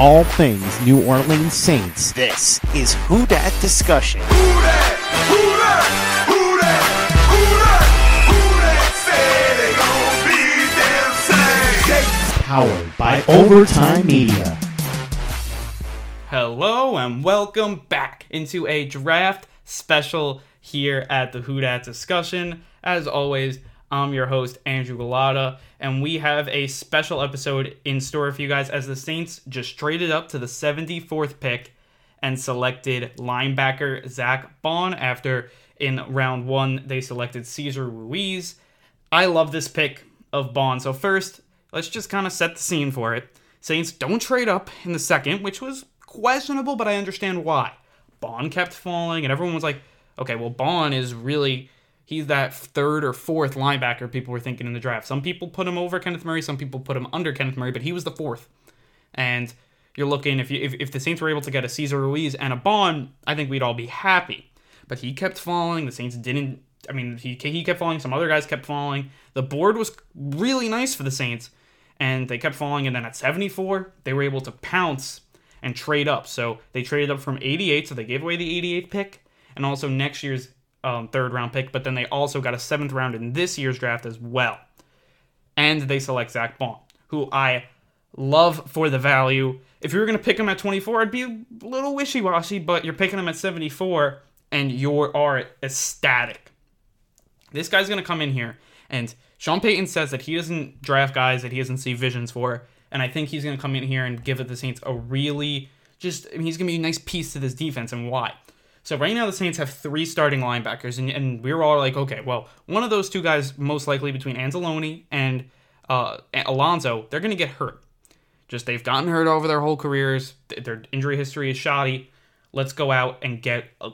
all things New Orleans Saints. This is Who Dat Discussion. Powered by Overtime Media. Hello and welcome back into a draft special here at the Who Dat Discussion. As always, I'm your host, Andrew Gullotta, and we have a special episode in store for you guys as the Saints just traded up to the 74th pick and selected linebacker Zach Baun after in round one they selected Cesar Ruiz. I love this pick of Baun. So, first, let's just kind of set the scene for it. Saints don't trade up in the second, which was questionable, but I understand why. Baun kept falling, and everyone was like, okay, well, Baun is really he's that third or fourth linebacker people were thinking in the draft. Some people put him over Kenneth Murray, some people put him under Kenneth Murray, but he was the fourth. And you're looking if you if, if the Saints were able to get a Cesar Ruiz and a Baun, I think we'd all be happy. But he kept falling. The Saints didn't. I mean, he he kept falling. Some other guys kept falling. The board was really nice for the Saints, and they kept falling. And then at 74, they were able to pounce and trade up. So they traded up from 88, so they gave away the 88th pick, and also next year's um, third round pick. But then they also got a seventh round in this year's draft as well, and they select Zach Baun, who I love for the value. If you were going to pick him at 24, I'd be a little wishy washy, but you're picking him at 74 and you are ecstatic. This guy's going to come in here, and Sean Payton says that he doesn't draft guys that he doesn't see visions for, and I think he's going to come in here and give it the Saints a really just, I mean, he's going to be a nice piece to this defense, and why? So right now the Saints have three starting linebackers, and, and we were all like, okay, well, one of those two guys, most likely between Anzalone and uh, Alonso, they're going to get hurt. Just they've gotten hurt over their whole careers. Their injury history is shoddy. Let's go out and get a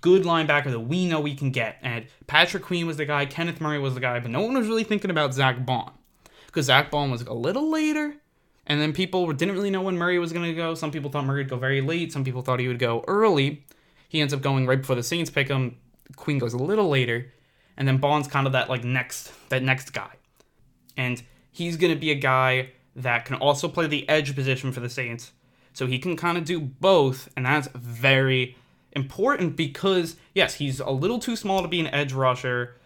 good linebacker that we know we can get. And Patrick Queen was the guy, Kenneth Murray was the guy, but no one was really thinking about Zach Baun because Zach Baun was a little later. And then people didn't really know when Murray was going to go. Some people thought Murray would go very late. Some people thought he would go early. He ends up going right before the Saints pick him. Queen goes a little later, and then Baun's kind of that like next that next guy, and he's to be a guy that can also play the edge position for the Saints. So he can kind of do both, and that's very important because, yes, he's a little too small to be an edge rusher,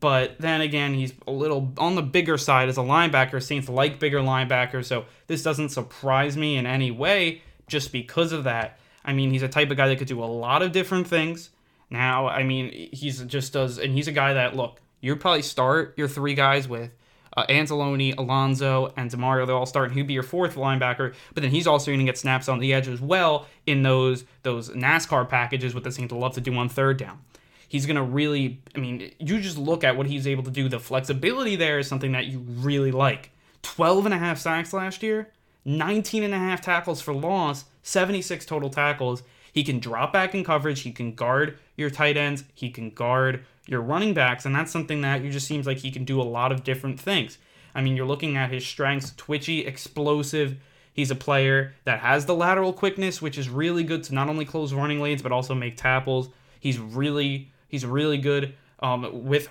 but then again, he's a little on the bigger side as a linebacker. Saints like bigger linebackers, so this doesn't surprise me in any way just because of that. I mean, he's a type of guy that could do a lot of different things. Now, I mean, he's just does, and he's a guy that, look, you probably start your three guys with uh, Anzalone, Alonso, and Demario. They'll all start, and he'd be your fourth linebacker. But then he's also going to get snaps on the edge as well in those those NASCAR packages with the Saints love to do on third down. He's going to really, I mean, you just look at what he's able to do. The flexibility there is something that you really like. 12 and a half sacks last year, 19 and a half tackles for loss, 76 total tackles. He can drop back in coverage. He can guard your tight ends. He can guard your running backs, and that's something that you just seems like he can do a lot of different things. I mean, you're looking at his strengths twitchy, explosive. He's a player that has the lateral quickness, which is really good to not only close running lanes but also make tackles. He's really he's really good um, with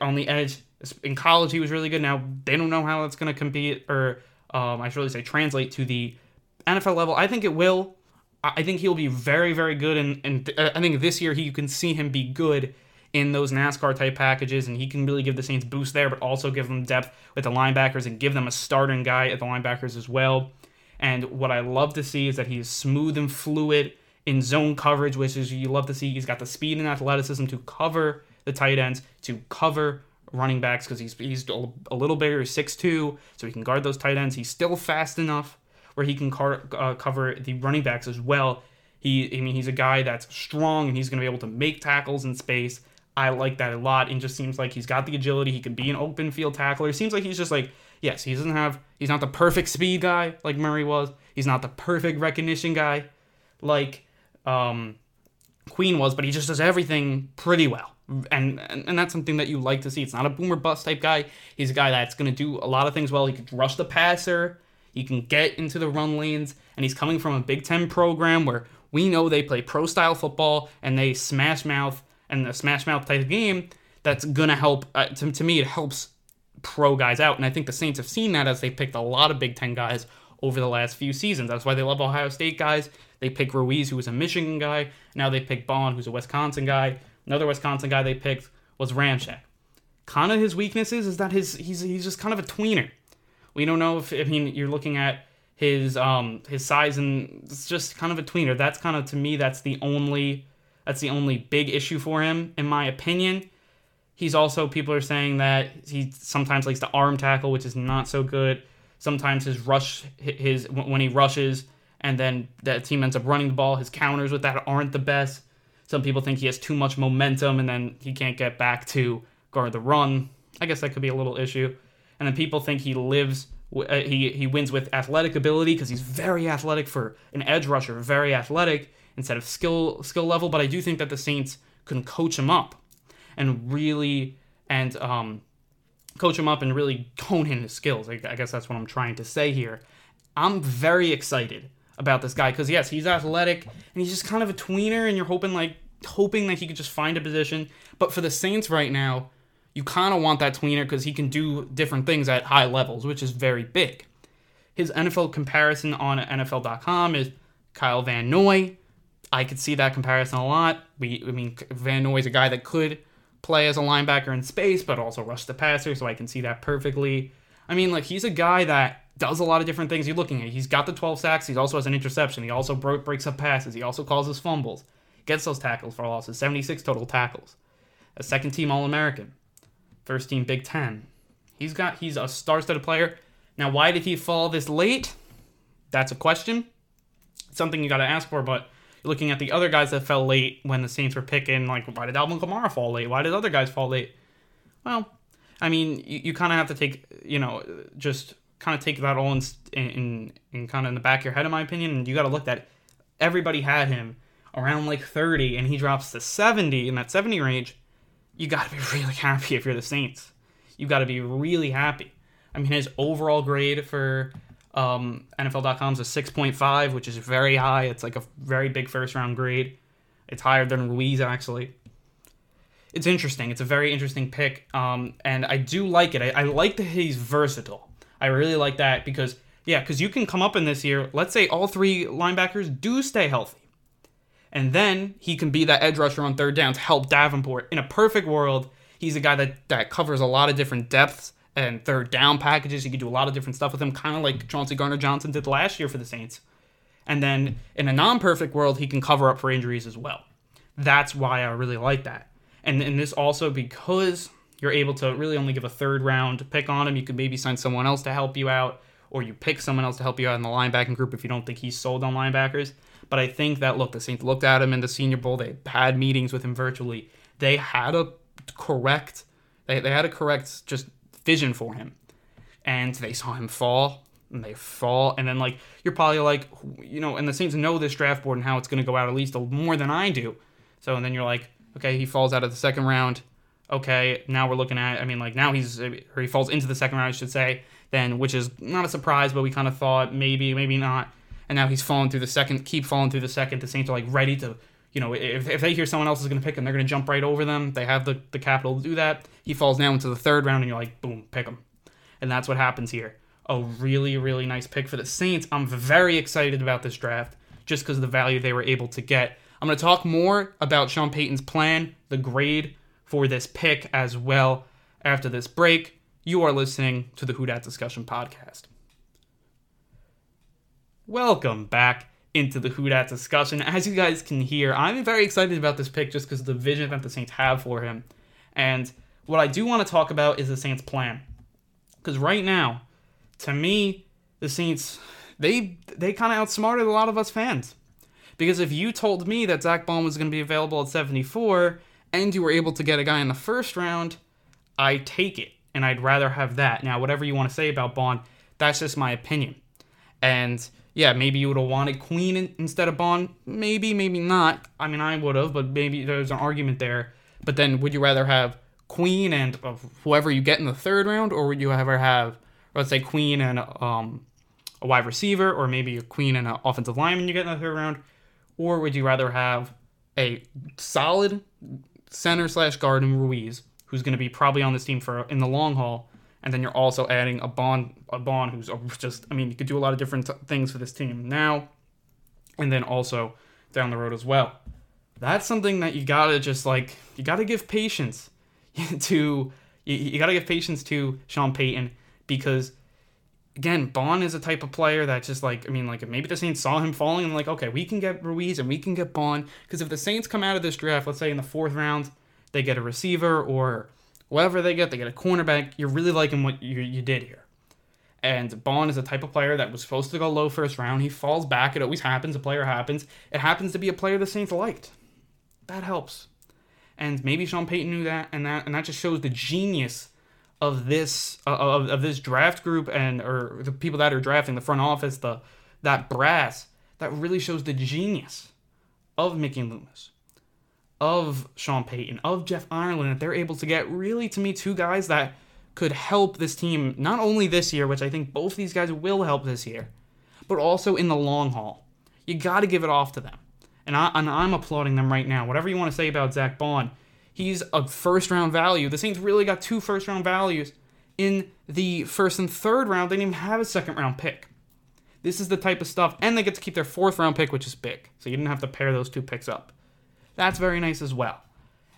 on the edge. In college, he was really good. Now they don't know how that's going to compete, or um, I should really say translate to the NFL level. I think it will. I think he'll be very, very good, and, and I think this year he you can see him be good in those NASCAR type packages, and he can really give the Saints boost there, but also give them depth with the linebackers and give them a starting guy at the linebackers as well. And what I love to see is that he's smooth and fluid in zone coverage, which is you love to see. He's got the speed and athleticism to cover the tight ends, to cover running backs because he's he's a little bigger, six two, so he can guard those tight ends. He's still fast enough where he can car, uh, cover the running backs as well. He, I mean, he's a guy that's strong and he's going to be able to make tackles in space. I like that a lot. And just seems like he's got the agility. He can be an open field tackler. It seems like he's just like, yes, he doesn't have, he's not the perfect speed guy like Murray was. He's not the perfect recognition guy like um, Queen was, but he just does everything pretty well. And, and and that's something that you like to see. It's not a boomer bust type guy. He's a guy that's going to do a lot of things well. He can rush the passer. He can get into the run lanes, and he's coming from a Big Ten program where we know they play pro style football and they smash mouth and the smash mouth type of game that's going to help. Uh, to, to me, it helps pro guys out. And I think the Saints have seen that as they picked a lot of Big Ten guys over the last few seasons. That's why they love Ohio State guys. They pick Ruiz, who was a Michigan guy. Now they pick Baun, who's a Wisconsin guy. Another Wisconsin guy they picked was Ramczyk. Kind of his weaknesses is that his he's he's just kind of a tweener. We don't know if I mean you're looking at his um his size and it's just kind of a tweener. That's kind of to me that's the only that's the only big issue for him in my opinion. He's also people are saying that he sometimes likes to arm tackle, which is not so good. Sometimes his rush his when he rushes and then that team ends up running the ball, his counters with that aren't the best. Some people think he has too much momentum and then he can't get back to guard the run. I guess that could be a little issue. And then people think he lives uh, he he wins with athletic ability because he's very athletic for an edge rusher, very athletic instead of skill skill level. But I do think that the Saints can coach him up and really and um, coach him up and really hone in his skills. I, I guess that's what I'm trying to say here. I'm very excited about this guy because yes, he's athletic and he's just kind of a tweener, and you're hoping like hoping that he could just find a position. But for the Saints right now, you kind of want that tweener because he can do different things at high levels, which is very big. His NFL comparison on NFL.com is Kyle Van Noy. I could see that comparison a lot. We, I mean, Van Noy is a guy that could play as a linebacker in space, but also rush the passer, so I can see that perfectly. I mean, like he's a guy that does a lot of different things. You're looking at. He's got the 12 sacks. He also has an interception. He also bro- breaks up passes. He also causes fumbles. Gets those tackles for losses. 76 total tackles. A second team All American. First team Big Ten. He's got. He's a star-studded player. Now, why did he fall this late? That's a question. something you got to ask for. But looking at the other guys that fell late when the Saints were picking, like why did Alvin Kamara fall late? Why did other guys fall late? Well, I mean, you, you kind of have to take, you know, just kind of take that all in, in, in kind of in the back of your head, in my opinion. And you got to look at everybody had him around like 30, and he drops to 70 in that 70 range. You got to be really happy if you're the Saints. You got to be really happy. I mean, his overall grade for um, NFL.com is a 6.5, which is very high. It's like a very big first round grade. It's higher than Ruiz, actually it's interesting. It's a very interesting pick, um, and I do like it. I, I like that he's versatile. I really like that because yeah, because you can come up in this year. Let's say all three linebackers do stay healthy, and then he can be that edge rusher on third down to help Davenport. In a perfect world, he's a guy that that covers a lot of different depths and third down packages. You can do a lot of different stuff with him, kind of like Chauncey Gardner Johnson did last year for the Saints. And then in a non-perfect world, he can cover up for injuries as well. That's why I really like that and and this also because you're able to really only give a third round pick on him. You could maybe sign someone else to help you out, or you pick someone else to help you out in the linebacking group if you don't think he's sold on linebackers. But I think that look, the Saints looked at him in the Senior Bowl. They had meetings with him virtually. They had a correct, they, they had a correct just vision for him, and they saw him fall. And they fall, and then like you're probably like, you know, and the Saints know this draft board and how it's going to go out at least more than I do. So and then you're like, Okay, he falls out of the second round. Okay, now we're looking at. I mean, like now he's or he falls into the second round, I should say. Then, which is not a surprise, but we kind of thought maybe, maybe not. And now he's falling through the second. Keep falling through the second. The Saints are like ready to, you know, if, if they hear someone else is going to pick him, they're going to jump right over them. They have the the capital to do that. He falls now into the third round, and you're like, boom, pick him. And that's what happens here. A really, really nice pick for the Saints. I'm very excited about this draft just because of the value they were able to get I'm going to talk more about Sean Payton's plan, the grade for this pick as well after this break. You are listening to the Who Dat Discussion podcast. Welcome back into the Who Dat discussion. As you guys can hear, I'm very excited about this pick just because of the vision that the Saints have for him. And what I do want to talk about is the Saints' plan. Because right now, to me, the Saints they they kind of outsmarted a lot of us fans. Because if you told me that Zach Baun was going to be available at 74 and you were able to get a guy in the first round, I take it. And I'd rather have that. Now, whatever you want to say about Baun, that's just my opinion. And yeah, maybe you would have wanted Queen in, instead of Baun. Maybe, maybe not. I mean, I would have, but maybe there's an argument there. But then would you rather have Queen and uh, whoever you get in the third round, or would you ever have, let's say, Queen and um, a wide receiver, or maybe a Queen and an offensive lineman you get in the third round? Or would you rather have a solid center slash guard in Ruiz, who's going to be probably on this team for in the long haul, and then you're also adding a Baun, a Baun who's just, I mean, you could do a lot of different things for this team now, and then also down the road as well. That's something that you gotta just like, you gotta give patience to, you, you gotta give patience to Sean Payton because again, Baun is a type of player that just like I mean, like maybe the Saints saw him falling and like, okay, we can get Ruiz and we can get Baun because if the Saints come out of this draft, let's say in the fourth round, they get a receiver or whatever they get, they get a cornerback. You're really liking what you you did here. And Baun is a type of player that was supposed to go low first round. He falls back. It always happens. A player happens. It happens to be a player the Saints liked. That helps. And maybe Sean Payton knew that, and that and that just shows the genius of this uh, of, of this draft group and or the people that are drafting the front office the that brass that really shows the genius of Mickey Loomis of Sean Payton of Jeff Ireland that they're able to get really to me two guys that could help this team not only this year which I think both these guys will help this year but also in the long haul. You got to give it off to them. And, I, and I'm applauding them right now. Whatever you want to say about Zach Baun He's a first round value. The Saints really got two first round values in the first and third round. They didn't even have a second round pick. This is the type of stuff, and they get to keep their fourth round pick, which is big. So you didn't have to pair those two picks up. That's very nice as well.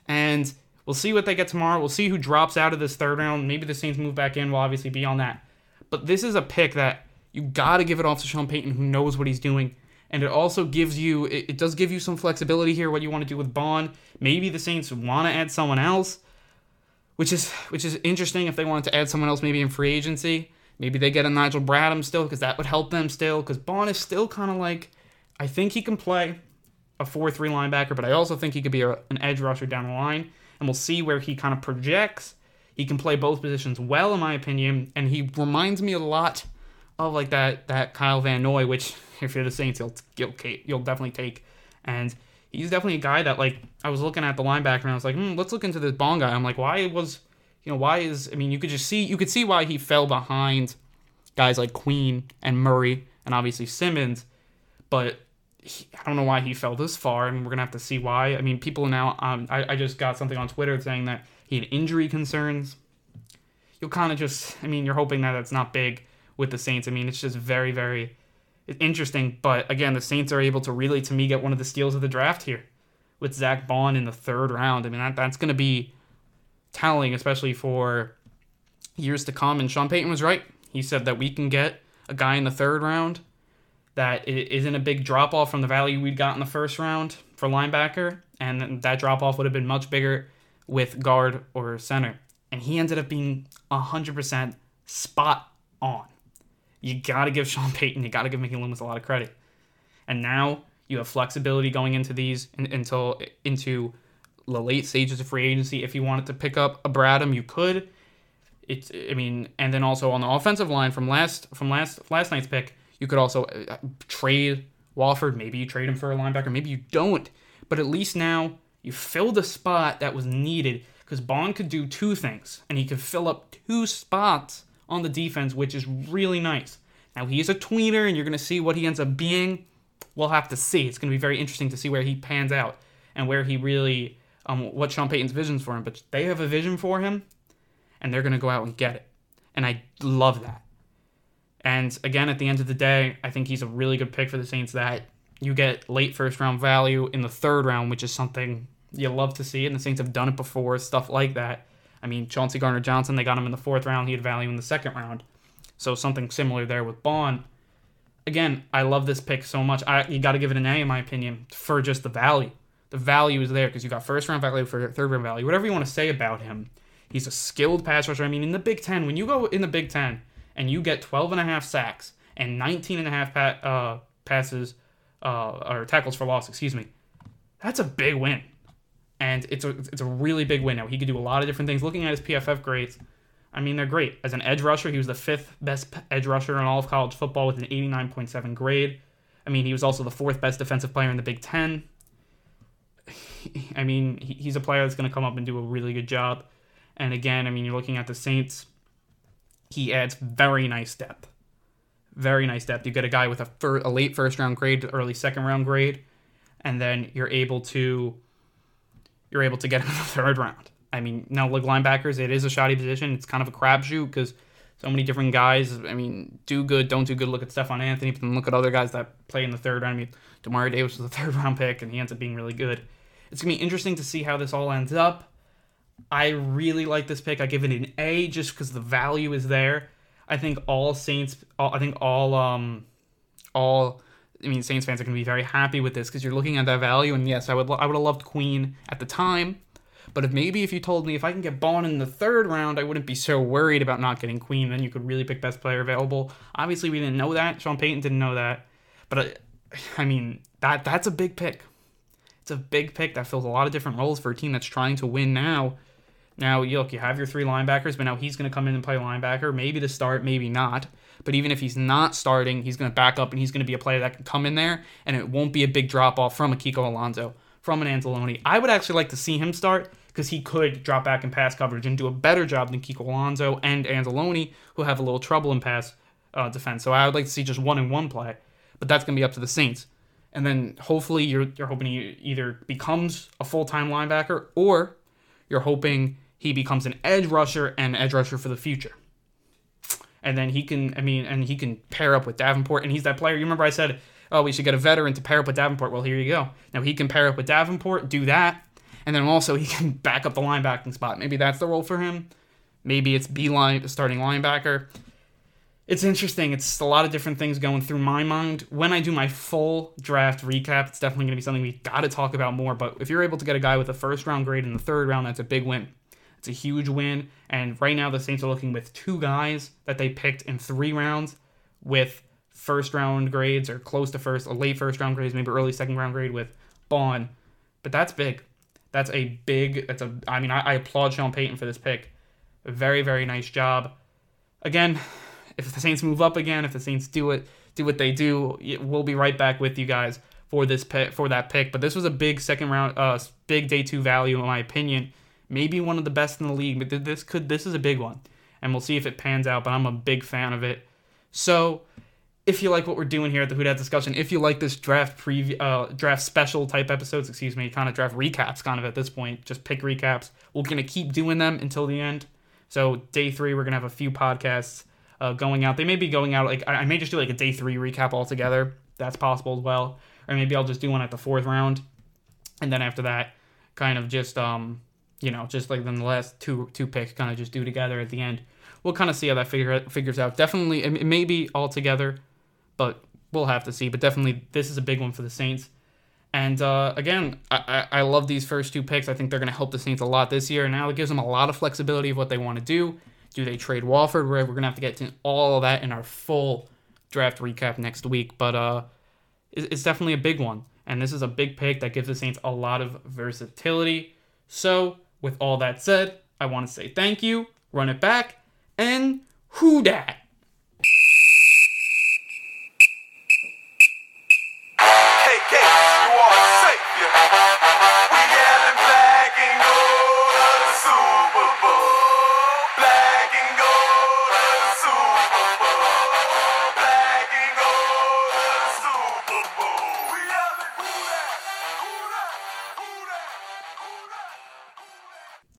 And we'll see what they get tomorrow. We'll see who drops out of this third round. Maybe the Saints move back in. We'll obviously be on that. But this is a pick that you got to give it off to Sean Payton, who knows what he's doing and it also gives you it, it does give you some flexibility here what you want to do with Baun. Maybe the Saints want to add someone else, which is which is interesting if they wanted to add someone else maybe in free agency. Maybe they get a Nigel Bradham still because that would help them still because Baun is still kind of like I think he can play a 4-3 linebacker, but I also think he could be a, an edge rusher down the line and we'll see where he kind of projects. He can play both positions well in my opinion and he reminds me a lot of like that that Kyle Van Noy which if you're the Saints, you'll you'll, you'll definitely take. And he's definitely a guy that like I was looking at the linebacker and I was like, hmm, let's look into this Baun guy. I'm like, why was you know why is I mean you could just see you could see why he fell behind guys like Queen and Murray and obviously Simmons, but he, I don't know why he fell this far. Mean we're gonna have to see why. I mean people now um I, I just got something on Twitter saying that he had injury concerns. You'll kind of just I mean you're hoping that that's not big with the Saints. I mean it's just very very interesting. But again, the Saints are able to really, to me, get one of the steals of the draft here with Zach Baun in the third round. I mean, that, that's going to be telling, especially for years to come. And Sean Payton was right. He said that we can get a guy in the third round that isn't a big drop off from the value we'd got in the first round for linebacker. And that drop off would have been much bigger with guard or center. And he ended up being 100% spot on. You got to give Sean Payton, you got to give Mickey Loomis a lot of credit. And now you have flexibility going into these in, until into the late stages of free agency. If you wanted to pick up a Bradham, you could. It's I mean, and then also on the offensive line from last from last last night's pick, you could also uh, trade Warford. Maybe you trade him for a linebacker. Maybe you don't. But at least now you filled a spot that was needed because Baun could do two things, and he could fill up two spots on the defense, which is really nice. Now, he's a tweener, and you're going to see what he ends up being. We'll have to see. It's going to be very interesting to see where he pans out and where he really, um, what Sean Payton's vision's for him. But they have a vision for him, and they're going to go out and get it. And I love that. And again, at the end of the day, I think he's a really good pick for the Saints that you get late first round value in the third round, which is something you love to see. And the Saints have done it before, stuff like that. I mean, Chauncey Gardner Johnson, they got him in the fourth round. He had value in the second round. So something similar there with Baun. Again, I love this pick so much. I, you got to give it an A, in my opinion, for just the value. The value is there because you got first round value for third round value. Whatever you want to say about him, he's a skilled pass rusher. I mean, in the Big Ten, when you go in the Big Ten and you get 12 and a half sacks and 19 and a half pa- uh, passes uh, or tackles for loss, excuse me, that's a big win and it's a it's a really big win now. He could do a lot of different things. Looking at his PFF grades, I mean they're great. As an edge rusher, he was the fifth best edge rusher in all of college football with an 89.7 grade. I mean he was also the fourth best defensive player in the Big Ten. I mean he's a player that's going to come up and do a really good job. And again, I mean you're looking at the Saints. He adds very nice depth. Very nice depth. You get a guy with a, fir- a late first round grade, early second round grade, and then you're able to you're able to get him in the third round. I mean, now like linebackers, it is a shoddy position. It's kind of a crapshoot because so many different guys. I mean, do good, don't do good. Look at Stephone Anthony, but then look at other guys that play in the third round. I mean, Demario Davis was a third round pick, and he ends up being really good. It's gonna be interesting to see how this all ends up. I really like this pick. I give it an A just because the value is there. I think all Saints, all, I think all um, all I mean Saints fans are gonna be very happy with this because you're looking at that value. And yes, I would I would have loved Queen at the time. But if maybe if you told me if I can get Baun in the third round, I wouldn't be so worried about not getting Queen. Then you could really pick best player available. Obviously, we didn't know that. Sean Payton didn't know that. But I, I mean that that's a big pick. It's a big pick that fills a lot of different roles for a team that's trying to win now. Now, look, you have your three linebackers, but now he's going to come in and play linebacker, maybe to start, maybe not. But even if he's not starting, he's going to back up and he's going to be a player that can come in there, and it won't be a big drop off from a Kiko Alonso, from an Anzalone. I would actually like to see him start because he could drop back in pass coverage and do a better job than Kiko Alonso and Anzalone, who have a little trouble in pass uh, defense. So I would like to see just one in one play, but that's going to be up to the Saints. And then hopefully you're, you're hoping he either becomes a full time linebacker or you're hoping he becomes an edge rusher and edge rusher for the future. And then he can, I mean, and he can pair up with Davenport. And he's that player. You remember I said, oh, we should get a veteran to pair up with Davenport. Well, here you go. Now he can pair up with Davenport, do that. And then also he can back up the linebacking spot. Maybe that's the role for him. Maybe it's B line, starting linebacker. It's interesting. It's a lot of different things going through my mind. When I do my full draft recap, it's definitely going to be something we got to talk about more. But if you're able to get a guy with a first round grade in the third round, that's a big win. It's a huge win. And right now, the Saints are looking with two guys that they picked in three rounds with first round grades or close to first, a late first round grades, maybe early second round grade with Baun. But that's big. That's a big, that's a, I mean, I, I applaud Sean Payton for this pick. A very, very nice job. Again, if the Saints move up again, if the Saints do it, do what they do, we'll be right back with you guys for this pick, for that pick. But this was a big second round, uh, big day two value in my opinion maybe one of the best in the league. But this could this is a big one, and we'll see if it pans out. But I'm a big fan of it. So if you like what we're doing here at the Who discussion, if you like this draft preview, uh, draft special type episodes, excuse me, kind of draft recaps, kind of at this point, just pick recaps. We're gonna keep doing them until the end. So day three, we're gonna have a few podcasts uh, going out. They may be going out like I, I may just do like a day three recap altogether. That's possible as well. Or maybe I'll just do one at the fourth round, and then after that, kind of just um you know, just like then the last two two picks kind of just do together at the end. We'll kind of see how that figure figures out. Definitely, it may be all together, but we'll have to see. But definitely, this is a big one for the Saints. And uh, again, I, I, I love these first two picks. I think they're going to help the Saints a lot this year. And now it gives them a lot of flexibility of what they want to do. Do they trade Warford? We're, we're going to have to get to all of that in our full draft recap next week. But uh, it's definitely a big one. And this is a big pick that gives the Saints a lot of versatility. So with all that said, I want to say thank you, run it back, and who dat?